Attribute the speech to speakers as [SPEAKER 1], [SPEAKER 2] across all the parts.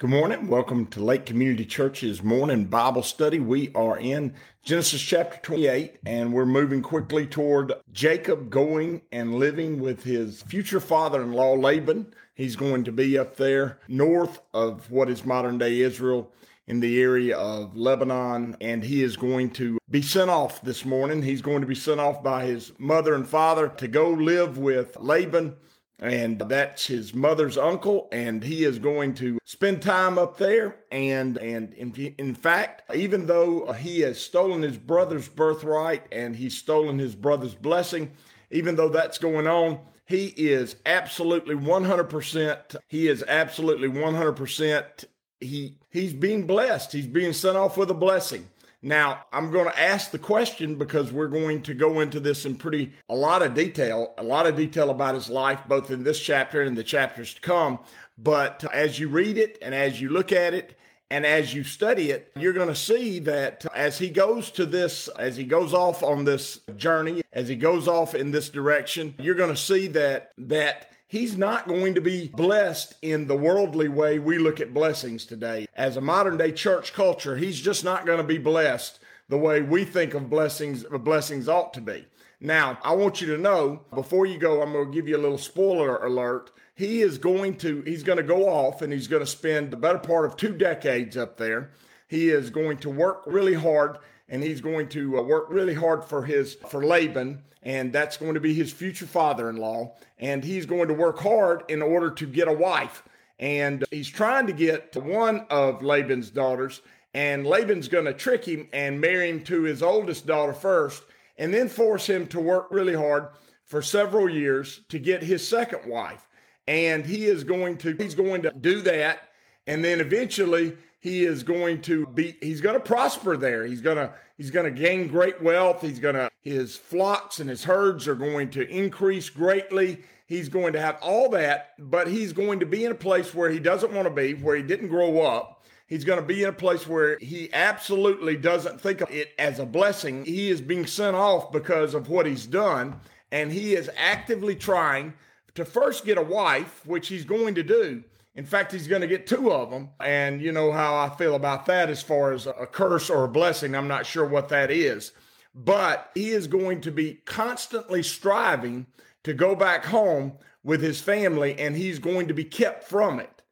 [SPEAKER 1] Good morning. Welcome to Lake Community Church's morning Bible study. We are in Genesis chapter 28, and we're moving quickly toward Jacob going and living with his future father in law, Laban. He's going to be up there north of what is modern day Israel in the area of Lebanon, and he is going to be sent off this morning. He's going to be sent off by his mother and father to go live with Laban and that's his mother's uncle and he is going to spend time up there. And and in, in fact even though he has stolen his brother's birthright and he's stolen his brother's blessing even though that's going on he is absolutely 100% he is absolutely 100% he he's being blessed. He's being sent off with a blessing now, I'm going to ask the question because we're going to go into this in pretty a lot of detail, a lot of detail about his life, both in this chapter and the chapters to come. But as you read it and as you look at it and as you study it, you're going to see that as he goes to this, as he goes off on this journey, as he goes off in this direction, you're going to see that that he's not going to be blessed in the worldly way we look at blessings today. As a modern day church culture, he's just not going to be blessed the way we think of blessings blessings ought to be. Now, I want you to know before you go, I'm going to give you a little spoiler alert. He is going to he's going to go off and he's going to spend the better part of 2 decades up there. He is going to work really hard and he's going to uh, work really hard for his for Laban and that's going to be his future father-in-law and he's going to work hard in order to get a wife. And he's trying to get to one of Laban's daughters and Laban's going to trick him and marry him to his oldest daughter first and then force him to work really hard for several years to get his second wife. And he is going to he's going to do that and then eventually he is going to be he's going to prosper there. He's going to he's going to gain great wealth. He's going to his flocks and his herds are going to increase greatly. He's going to have all that but he's going to be in a place where he doesn't want to be where he didn't grow up. He's going to be in a place where he absolutely doesn't think of it as a blessing. He is being sent off because of what he's done and he is actively trying to first get a wife which he's going to do in fact, he's going to get two of them. And you know how I feel about that as far as a curse or a blessing. I'm not sure what that is. But he is going to be constantly striving to go back home with his family, and he's going to be kept from it.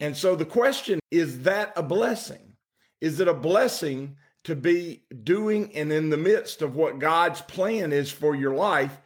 [SPEAKER 1] And so the question is that a blessing? Is it a blessing to be doing and in the midst of what God's plan is for your life,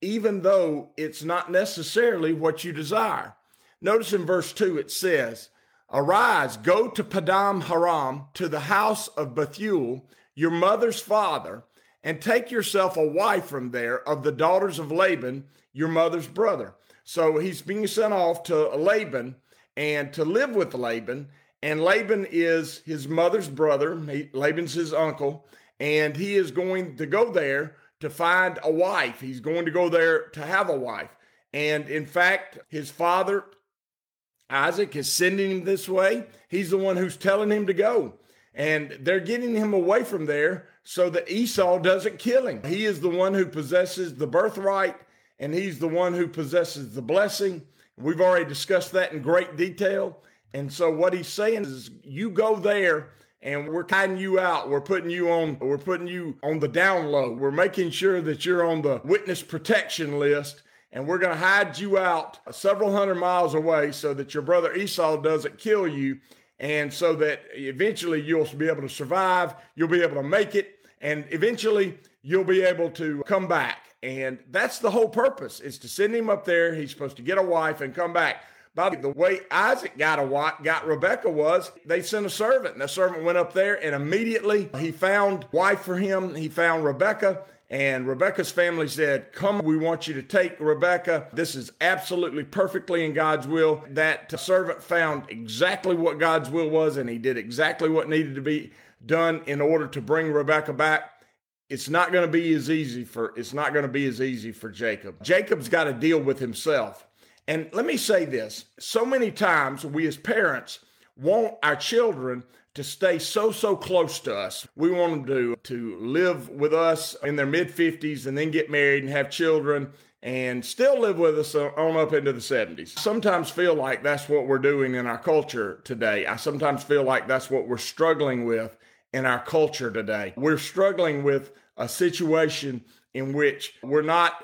[SPEAKER 1] even though it's not necessarily what you desire? Notice in verse 2 it says, Arise, go to Padan Aram, to the house of Bethuel, your mother's father, and take yourself a wife from there of the daughters of Laban, your mother's brother. So he's being sent off to Laban and to live with Laban. And Laban is his mother's brother. He, Laban's his uncle. And he is going to go there to find a wife. He's going to go there to have a wife. And in fact, his father Isaac is sending him this way. He's the one who's telling him to go. And they're getting him away from there so that Esau doesn't kill him. He is the one who possesses the birthright and he's the one who possesses the blessing. We've already discussed that in great detail. And so what he's saying is you go there and we're hiding you out. We're putting you on we're putting you on the down low. We're making sure that you're on the witness protection list and we're going to hide you out several hundred miles away so that your brother Esau doesn't kill you and so that eventually you'll be able to survive, you'll be able to make it, and eventually you'll be able to come back. And that's the whole purpose is to send him up there. He's supposed to get a wife and come back. By the way Isaac got a wife, got Rebecca was they sent a servant, and the servant went up there, and immediately he found wife for him. He found Rebecca, and Rebecca's family said, Come, we want you to take Rebecca. This is absolutely perfectly in God's will. That servant found exactly what God's will was, and he did exactly what needed to be done in order to bring Rebecca back it's not going to be as easy for it's not going to be as easy for Jacob. Jacob's got to deal with himself. And let me say this, so many times we as parents want our children to stay so so close to us. We want them to to live with us in their mid 50s and then get married and have children and still live with us on up into the 70s. Sometimes feel like that's what we're doing in our culture today. I sometimes feel like that's what we're struggling with in our culture today. We're struggling with a situation in which we're not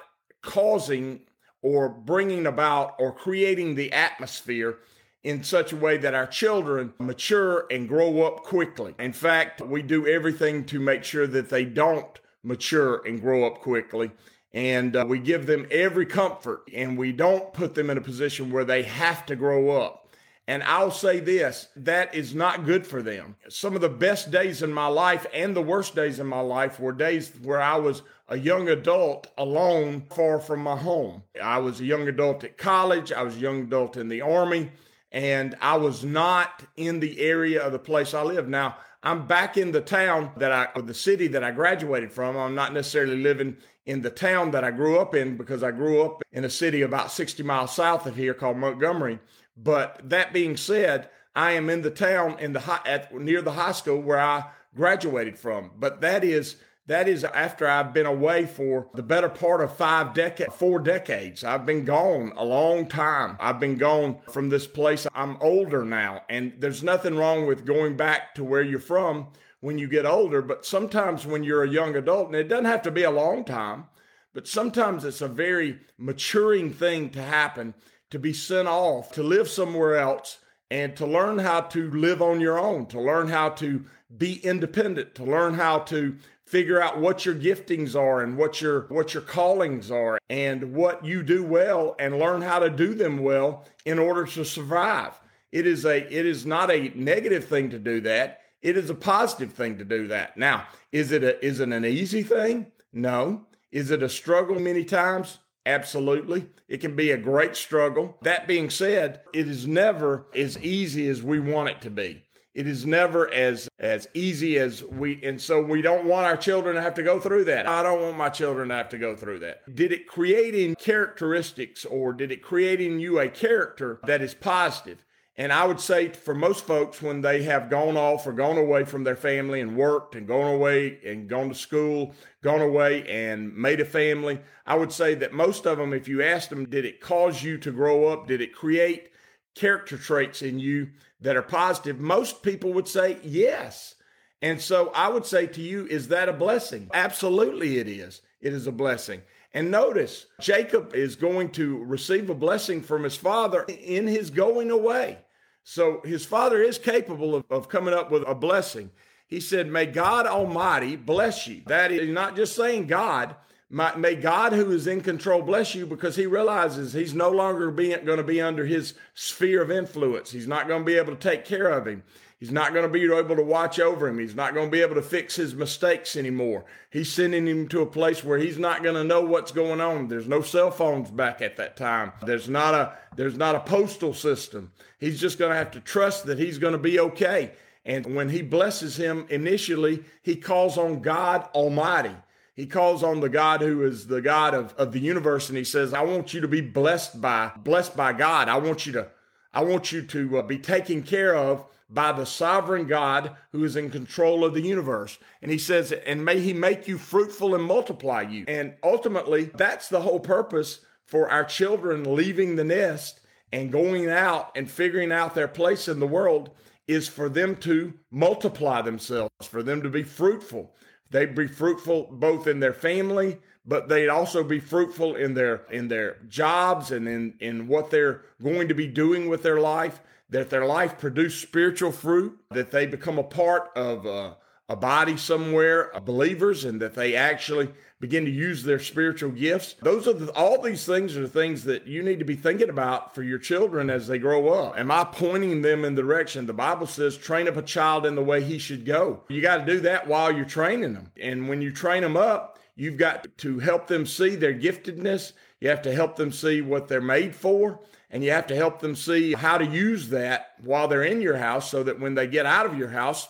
[SPEAKER 1] causing or bringing about or creating the atmosphere in such a way that our children mature and grow up quickly. In fact, we do everything to make sure that they don't mature and grow up quickly. And uh, we give them every comfort and we don't put them in a position where they have to grow up. And I'll say this that is not good for them. Some of the best days in my life and the worst days in my life were days where I was a young adult alone, far from my home. I was a young adult at college, I was a young adult in the army, and I was not in the area of the place I live. Now, I'm back in the town that I, or the city that I graduated from. I'm not necessarily living in the town that I grew up in because I grew up in a city about 60 miles south of here called Montgomery. But that being said, I am in the town in the high, at near the high school where I graduated from. But that is that is after I've been away for the better part of five decades, four decades. I've been gone a long time. I've been gone from this place. I'm older now, and there's nothing wrong with going back to where you're from when you get older. But sometimes when you're a young adult, and it doesn't have to be a long time, but sometimes it's a very maturing thing to happen to be sent off to live somewhere else and to learn how to live on your own, to learn how to be independent, to learn how to figure out what your giftings are and what your what your callings are and what you do well and learn how to do them well in order to survive. It is a it is not a negative thing to do that. It is a positive thing to do that. Now, is it a is it an easy thing? No. Is it a struggle many times? Absolutely. It can be a great struggle. That being said, it is never as easy as we want it to be. It is never as as easy as we and so we don't want our children to have to go through that. I don't want my children to have to go through that. Did it create in characteristics or did it create in you a character that is positive? And I would say for most folks, when they have gone off or gone away from their family and worked and gone away and gone to school, gone away and made a family, I would say that most of them, if you asked them, did it cause you to grow up? Did it create character traits in you that are positive? Most people would say yes. And so I would say to you, is that a blessing? Absolutely, it is. It is a blessing. And notice, Jacob is going to receive a blessing from his father in his going away. So his father is capable of, of coming up with a blessing. He said, May God Almighty bless you. That is not just saying God, may God who is in control bless you because he realizes he's no longer going to be under his sphere of influence. He's not going to be able to take care of him. He's not going to be able to watch over him. He's not going to be able to fix his mistakes anymore. He's sending him to a place where he's not going to know what's going on. There's no cell phones back at that time. There's not a there's not a postal system. He's just going to have to trust that he's going to be okay. And when he blesses him initially, he calls on God Almighty. He calls on the God who is the God of, of the universe and he says, I want you to be blessed by blessed by God. I want you to I want you to uh, be taken care of by the sovereign God who is in control of the universe. And he says, and may he make you fruitful and multiply you. And ultimately, that's the whole purpose for our children leaving the nest and going out and figuring out their place in the world is for them to multiply themselves, for them to be fruitful. They'd be fruitful both in their family, but they'd also be fruitful in their in their jobs and in, in what they're going to be doing with their life that their life produce spiritual fruit, that they become a part of uh, a body somewhere, believers, and that they actually begin to use their spiritual gifts. Those are the, all these things are the things that you need to be thinking about for your children as they grow up. Am I pointing them in the direction? The Bible says, train up a child in the way he should go. You got to do that while you're training them. And when you train them up, you've got to help them see their giftedness. You have to help them see what they're made for. And you have to help them see how to use that while they're in your house so that when they get out of your house,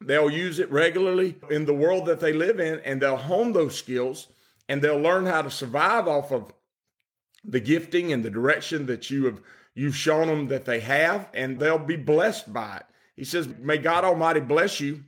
[SPEAKER 1] They'll use it regularly in the world that they live in, and they'll hone those skills and they'll learn how to survive off of the gifting and the direction that you have you've shown them that they have, and they'll be blessed by it. He says, May God Almighty bless you,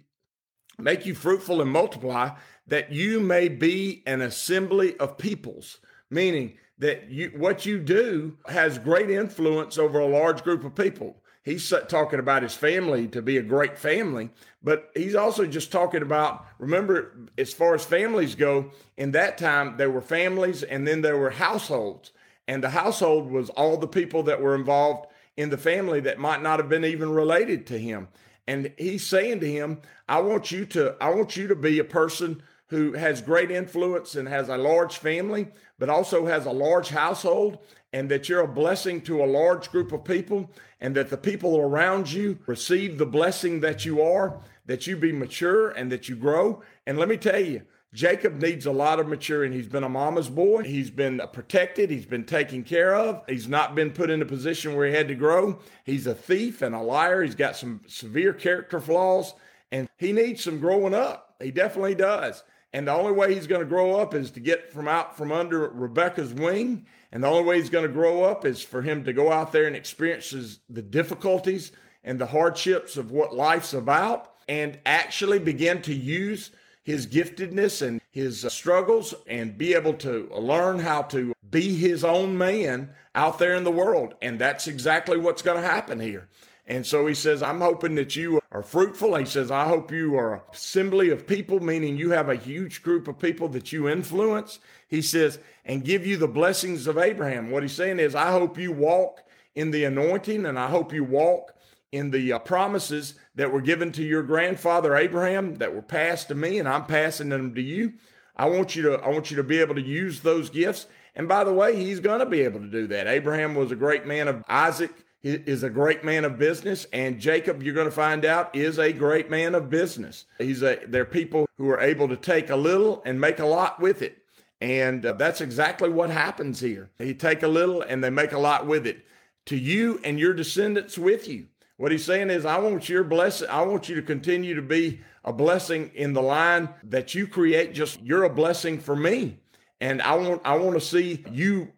[SPEAKER 1] make you fruitful and multiply, that you may be an assembly of peoples, meaning that you what you do has great influence over a large group of people he's talking about his family to be a great family, but he's also just talking about, remember, as far as families go, in that time, there were families and then there were households. And the household was all the people that were involved in the family that might not have been even related to him. And he's saying to him, I want you to, I want you to be a person who has great influence and has a large family, but also has a large household, and that you're a blessing to a large group of people, and that the people around you receive the blessing that you are, that you be mature and that you grow. And let me tell you, Jacob needs a lot of maturing. He's been a mama's boy. He's been protected. He's been taken care of. He's not been put in a position where he had to grow. He's a thief and a liar. He's got some severe character flaws and he needs some growing up. He definitely does. And the only way he's going to grow up is to get from out from under Rebecca's wing. And the only way he's going to grow up is for him to go out there and experience the difficulties and the hardships of what life's about and actually begin to use his giftedness and his uh, struggles and be able to learn how to be his own man out there in the world. And that's exactly what's going to happen here. And so he says, I'm hoping that you are fruitful. He says, I hope you are an assembly of people, meaning you have a huge group of people that you influence. He says, and give you the blessings of Abraham. What he's saying is, I hope you walk in the anointing and I hope you walk in the uh, promises that were given to your grandfather Abraham that were passed to me and I'm passing them to you. I want you to I want you to be able to use those gifts. And by the way, he's going to be able to do that. Abraham was a great man of Isaac is a great man of business, and Jacob, you're going to find out, is a great man of business. He's a they're people who are able to take a little and make a lot with it, and uh, that's exactly what happens here. They take a little and they make a lot with it to you and your descendants with you. What he's saying is, I want your blessing. I want you to continue to be a blessing in the line that you create. Just you're a blessing for me, and I want I want to see you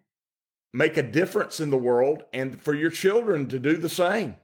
[SPEAKER 1] make a difference in the world and for your children to do the same.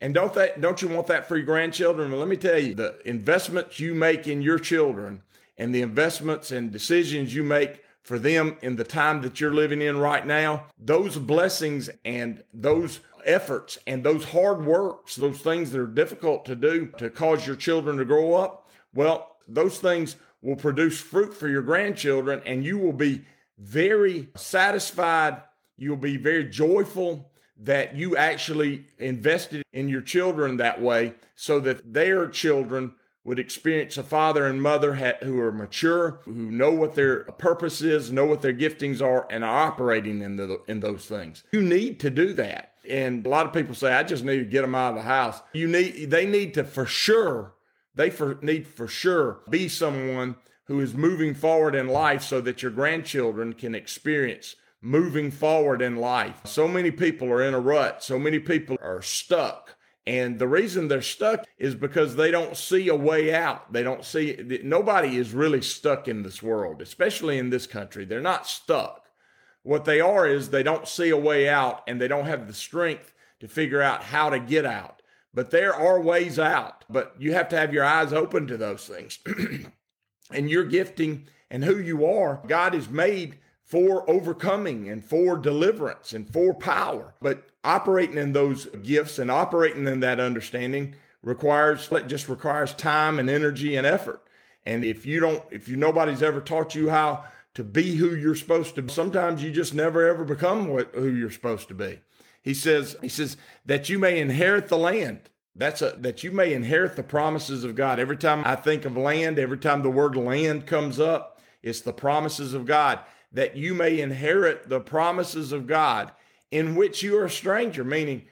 [SPEAKER 1] And don't that don't you want that for your grandchildren? Well, let me tell you, the investments you make in your children and the investments and decisions you make for them in the time that you're living in right now, those blessings and those efforts and those hard works, those things that are difficult to do to cause your children to grow up, well, those things will produce fruit for your grandchildren and you will be very satisfied You'll be very joyful that you actually invested in your children that way so that their children would experience a father and mother who are mature, who know what their purpose is, know what their giftings are, and are operating in, the, in those things. You need to do that. And a lot of people say, I just need to get them out of the house. You need, they need to for sure, they for, need for sure be someone who is moving forward in life so that your grandchildren can experience moving forward in life. So many people are in a rut. So many people are stuck. And the reason they're stuck is because they don't see a way out. They don't see, nobody is really stuck in this world, especially in this country. They're not stuck. What they are is they don't see a way out and they don't have the strength to figure out how to get out. But there are ways out, but you have to have your eyes open to those things. and your gifting and who you are, God has made for overcoming and for deliverance and for power. But operating in those gifts and operating in that understanding requires it just requires time and energy and effort. And if you don't, if you nobody's ever taught you how to be who you're supposed to be, sometimes you just never ever become what who you're supposed to be. He says, he says that you may inherit the land. That's a that you may inherit the promises of God. Every time I think of land, every time the word land comes up, it's the promises of God that you may inherit the promises of God in which you are a stranger, meaning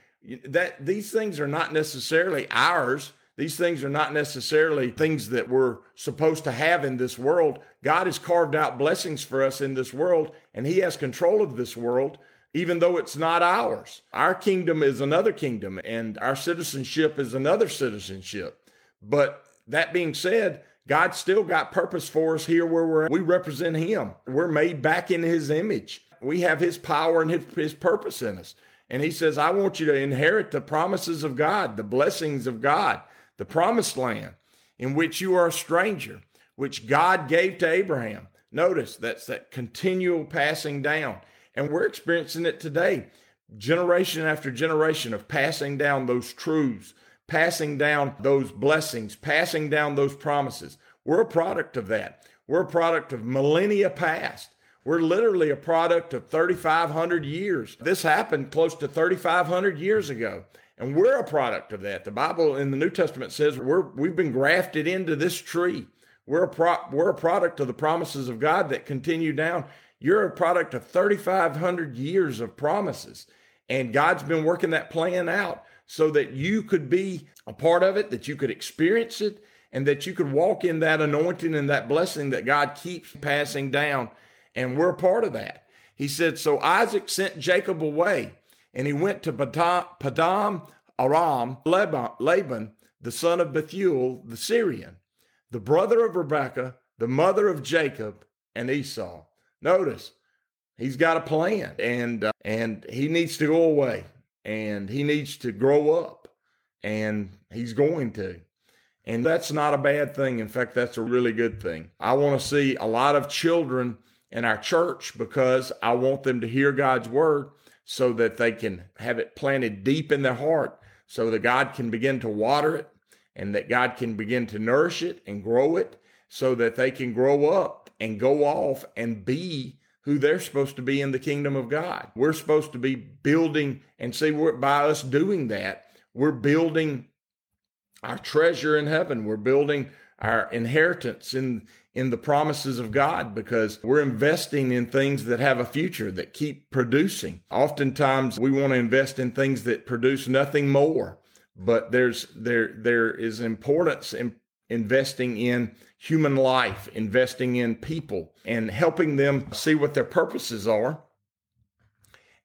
[SPEAKER 1] that these things are not necessarily ours. These things are not necessarily things that we're supposed to have in this world. God has carved out blessings for us in this world, and He has control of this world even though it's not ours. Our kingdom is another kingdom and our citizenship is another citizenship. But that being said, God still got purpose for us here where we're we represent him. We're made back in his image. We have his power and his, his purpose in us. And he says, I want you to inherit the promises of God, the blessings of God, the promised land in which you are a stranger, which God gave to Abraham. Notice that's that continual passing down. And we're experiencing it today, generation after generation of passing down those truths, passing down those blessings, passing down those promises. We're a product of that. We're a product of millennia past. We're literally a product of 3,500 years. This happened close to 3,500 years ago. And we're a product of that. The Bible in the New Testament says we're, we've been grafted into this tree. We're a, pro, we're a product of the promises of God that continue down you're a product of 3,500 years of promises. And God's been working that plan out so that you could be a part of it, that you could experience it, and that you could walk in that anointing and that blessing that God keeps passing down. And we're part of that. He said, So Isaac sent Jacob away, and he went to Padan Aram, Laban, the son of Bethuel, the Syrian, the brother of Rebekah, the mother of Jacob and Esau. Notice he's got a plan and uh, and he needs to go away and he needs to grow up and he's going to. And that's not a bad thing. In fact, that's a really good thing. I want to see a lot of children in our church because I want them to hear God's word so that they can have it planted deep in their heart so that God can begin to water it and that God can begin to nourish it and grow it so that they can grow up and go off and be who they're supposed to be in the kingdom of God. We're supposed to be building, and see, by us doing that, we're building our treasure in heaven. We're building our inheritance in in the promises of God because we're investing in things that have a future that keep producing. Oftentimes we want to invest in things that produce nothing more, but there's there there is importance in investing in human life, investing in people, and helping them see what their purposes are,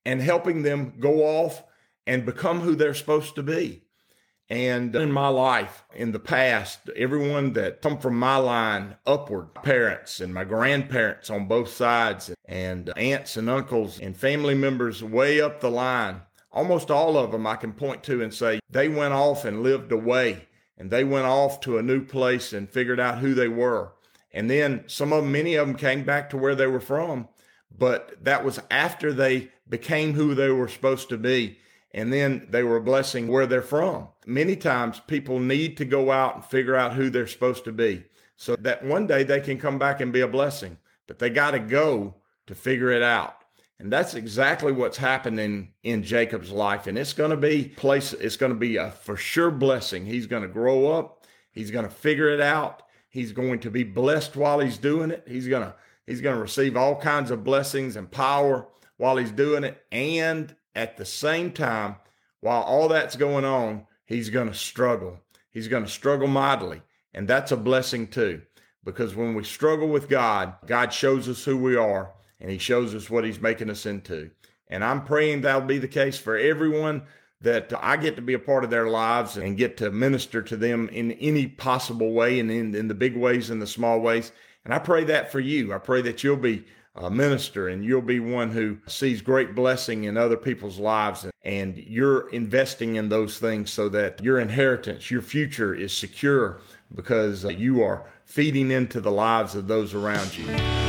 [SPEAKER 1] and helping them go off and become who they're supposed to be. And in my life, in the past, everyone that come from my line upward, parents and my grandparents on both sides, and aunts and uncles and family members way up the line, almost all of them I can point to and say they went off and lived away and they went off to a new place and figured out who they were. And then some of them, many of them came back to where they were from, but that was after they became who they were supposed to be. And then they were a blessing where they're from. Many times people need to go out and figure out who they're supposed to be so that one day they can come back and be a blessing, but they got to go to figure it out. And that's exactly what's happening in Jacob's life. And it's going to be place, it's going to be a for sure blessing. He's going to grow up. He's going to figure it out. He's going to be blessed while he's doing it. He's going to, he's going to receive all kinds of blessings and power while he's doing it. And at the same time, while all that's going on, he's going to struggle. He's going to struggle mightily. And that's a blessing too. Because when we struggle with God, God shows us who we are and he shows us what he's making us into. And I'm praying that'll be the case for everyone that I get to be a part of their lives and get to minister to them in any possible way and in, in the big ways and the small ways. And I pray that for you. I pray that you'll be a minister and you'll be one who sees great blessing in other people's lives and you're investing in those things so that your inheritance, your future is secure because you are feeding into the lives of those around you.